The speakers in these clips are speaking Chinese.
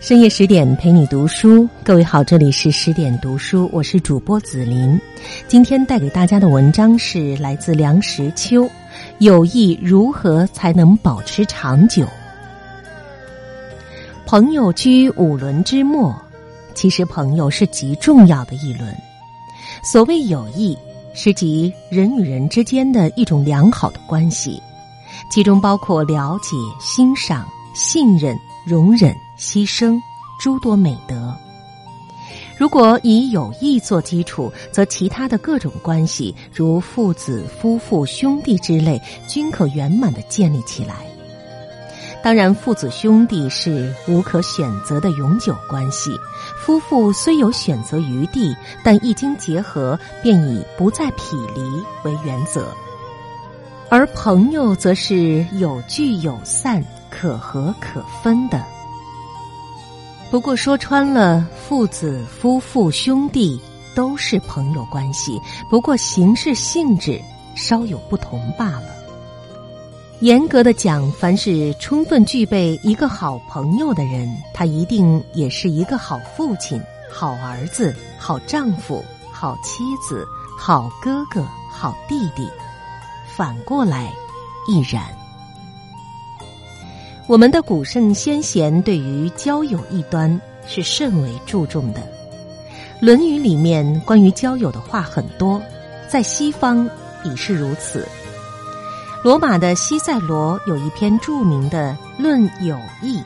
深夜十点陪你读书，各位好，这里是十点读书，我是主播紫琳。今天带给大家的文章是来自梁实秋，《友谊如何才能保持长久》。朋友居五伦之末，其实朋友是极重要的一轮。所谓友谊，是指人与人之间的一种良好的关系，其中包括了解、欣赏、信任、容忍。牺牲诸多美德。如果以友谊做基础，则其他的各种关系，如父子、夫妇、兄弟之类，均可圆满的建立起来。当然，父子兄弟是无可选择的永久关系。夫妇虽有选择余地，但一经结合，便以不再匹离为原则。而朋友，则是有聚有散，可合可分的。不过说穿了，父子、夫妇、兄弟都是朋友关系，不过形式性质稍有不同罢了。严格的讲，凡是充分具备一个好朋友的人，他一定也是一个好父亲、好儿子、好丈夫、好妻子、好哥哥、好弟弟。反过来，亦然。我们的古圣先贤对于交友一端是甚为注重的，《论语》里面关于交友的话很多，在西方已是如此。罗马的西塞罗有一篇著名的《论友谊》，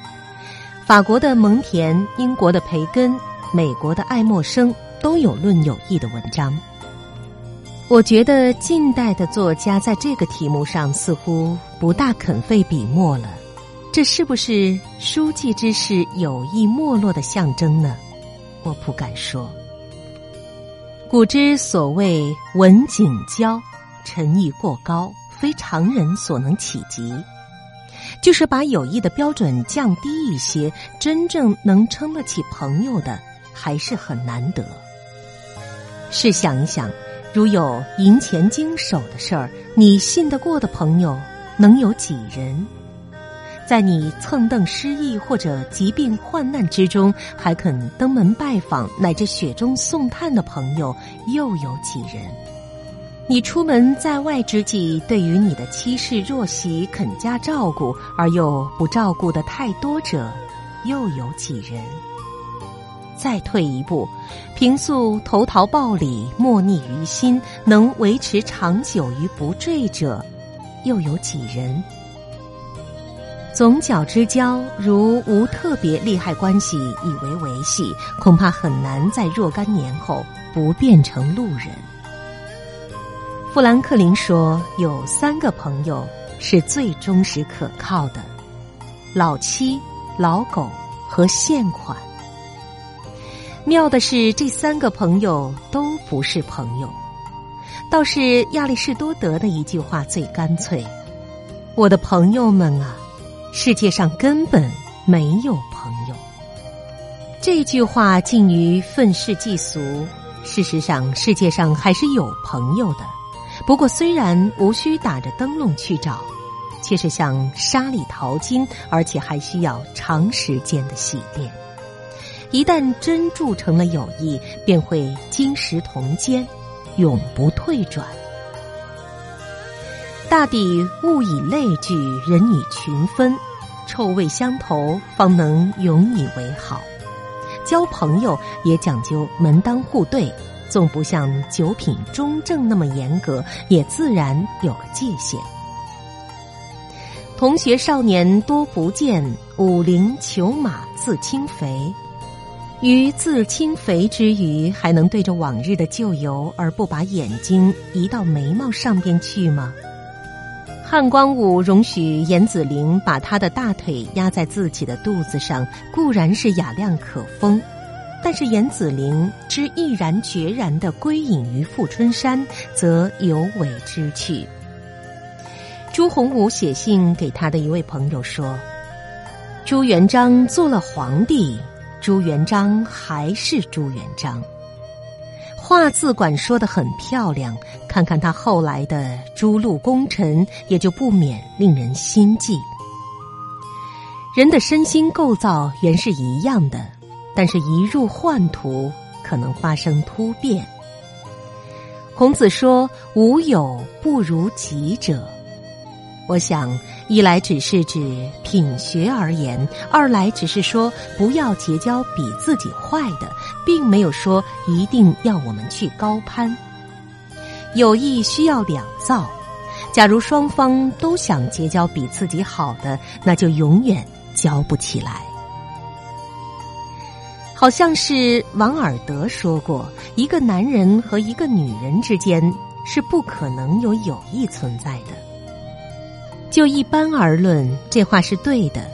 法国的蒙田、英国的培根、美国的爱默生都有论友谊的文章。我觉得近代的作家在这个题目上似乎不大肯费笔墨了。这是不是书记之士友谊没落的象征呢？我不敢说。古之所谓文景交，诚意过高，非常人所能企及。就是把友谊的标准降低一些，真正能称得起朋友的，还是很难得。试想一想，如有银钱经手的事儿，你信得过的朋友能有几人？在你蹭蹬失意或者疾病患难之中，还肯登门拜访乃至雪中送炭的朋友，又有几人？你出门在外之际，对于你的妻室若媳肯加照顾，而又不照顾的太多者，又有几人？再退一步，平素投桃报李、莫逆于心，能维持长久于不坠者，又有几人？总角之交，如无特别利害关系以为维系，恐怕很难在若干年后不变成路人。富兰克林说，有三个朋友是最忠实可靠的：老七、老狗和现款。妙的是，这三个朋友都不是朋友，倒是亚里士多德的一句话最干脆：“我的朋友们啊！”世界上根本没有朋友。这句话近于愤世嫉俗。事实上，世界上还是有朋友的。不过，虽然无需打着灯笼去找，却是像沙里淘金，而且还需要长时间的洗练。一旦真铸成了友谊，便会金石同坚，永不退转。大抵物以类聚，人以群分，臭味相投，方能永以为好。交朋友也讲究门当户对，纵不像九品中正那么严格，也自然有个界限。同学少年多不见，武陵裘马自轻肥。于自轻肥之余，还能对着往日的旧游而不把眼睛移到眉毛上边去吗？汉光武容许严子陵把他的大腿压在自己的肚子上，固然是雅量可封，但是严子陵之毅然决然的归隐于富春山，则尤为之趣。朱洪武写信给他的一位朋友说：“朱元璋做了皇帝，朱元璋还是朱元璋。”画字馆说的很漂亮，看看他后来的诸路功臣，也就不免令人心悸。人的身心构造原是一样的，但是一入幻途，可能发生突变。孔子说：“无有不如己者。”我想，一来只是指品学而言，二来只是说不要结交比自己坏的，并没有说一定要我们去高攀。友谊需要两造，假如双方都想结交比自己好的，那就永远交不起来。好像是王尔德说过，一个男人和一个女人之间是不可能有友谊存在的。就一般而论，这话是对的，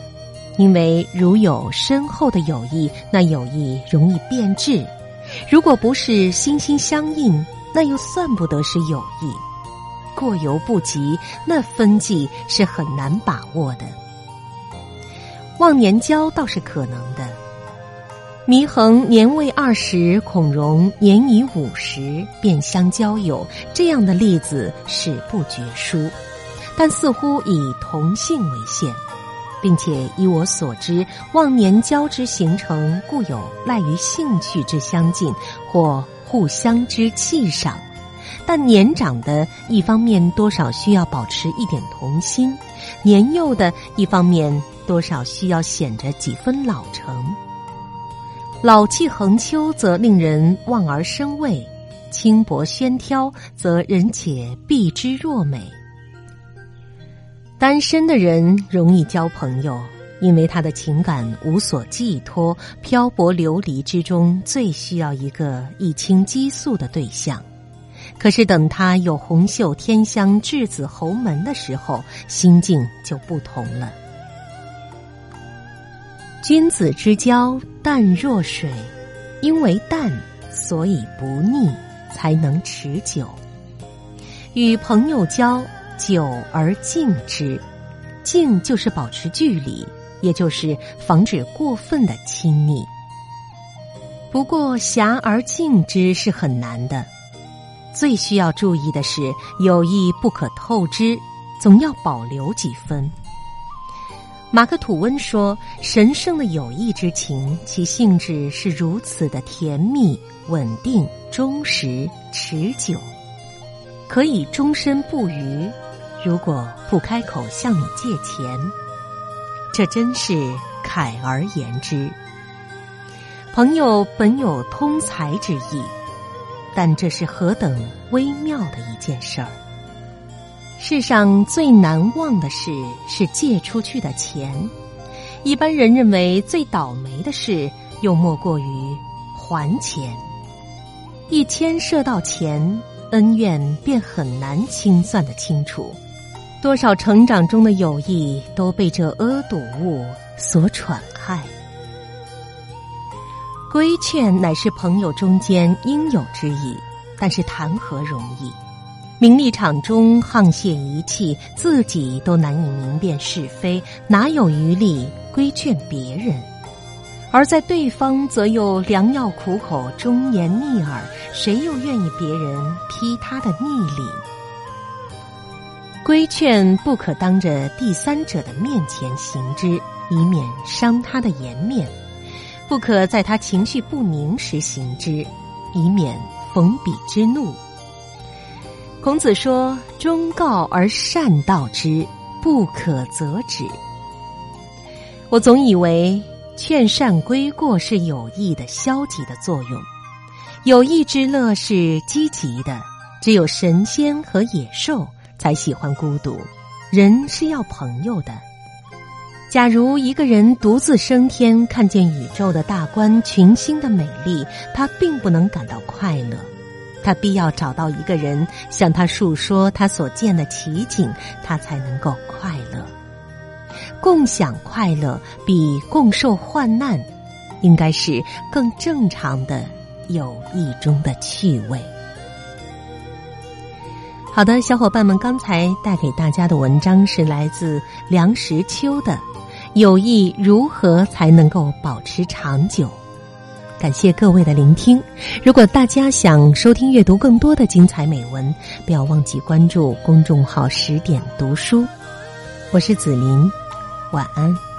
因为如有深厚的友谊，那友谊容易变质；如果不是心心相印，那又算不得是友谊。过犹不及，那分际是很难把握的。忘年交倒是可能的，祢衡年未二十，孔融年已五十，便相交友，这样的例子史不绝书。但似乎以同性为限，并且依我所知，忘年交之形成，固有赖于兴趣之相近或互相之气赏。但年长的一方面多少需要保持一点童心，年幼的一方面多少需要显着几分老成。老气横秋则令人望而生畏，轻薄轩挑则人且避之若美。单身的人容易交朋友，因为他的情感无所寄托，漂泊流离之中最需要一个一倾激素的对象。可是等他有红袖添香、稚子侯门的时候，心境就不同了。君子之交淡若水，因为淡，所以不腻，才能持久。与朋友交。久而静之，静就是保持距离，也就是防止过分的亲密。不过狭而静之是很难的，最需要注意的是友谊不可透支，总要保留几分。马克吐温说：“神圣的友谊之情，其性质是如此的甜蜜、稳定、忠实、持久，可以终身不渝。”如果不开口向你借钱，这真是慨而言之。朋友本有通财之意，但这是何等微妙的一件事儿。世上最难忘的事是借出去的钱，一般人认为最倒霉的事又莫过于还钱。一牵涉到钱，恩怨便很难清算的清楚。多少成长中的友谊都被这阿堵物所喘害。规劝乃是朋友中间应有之意，但是谈何容易？名利场中沆瀣一气，自己都难以明辨是非，哪有余力规劝别人？而在对方则又良药苦口，忠言逆耳，谁又愿意别人批他的逆理？规劝不可当着第三者的面前行之，以免伤他的颜面；不可在他情绪不宁时行之，以免逢彼之怒。孔子说：“忠告而善道之，不可则止。”我总以为劝善归过是有益的消极的作用，有益之乐是积极的，只有神仙和野兽。才喜欢孤独，人是要朋友的。假如一个人独自升天，看见宇宙的大观、群星的美丽，他并不能感到快乐。他必要找到一个人，向他述说他所见的奇景，他才能够快乐。共享快乐比共受患难，应该是更正常的友谊中的趣味。好的，小伙伴们，刚才带给大家的文章是来自梁实秋的《友谊如何才能够保持长久》。感谢各位的聆听。如果大家想收听、阅读更多的精彩美文，不要忘记关注公众号“十点读书”。我是子琳，晚安。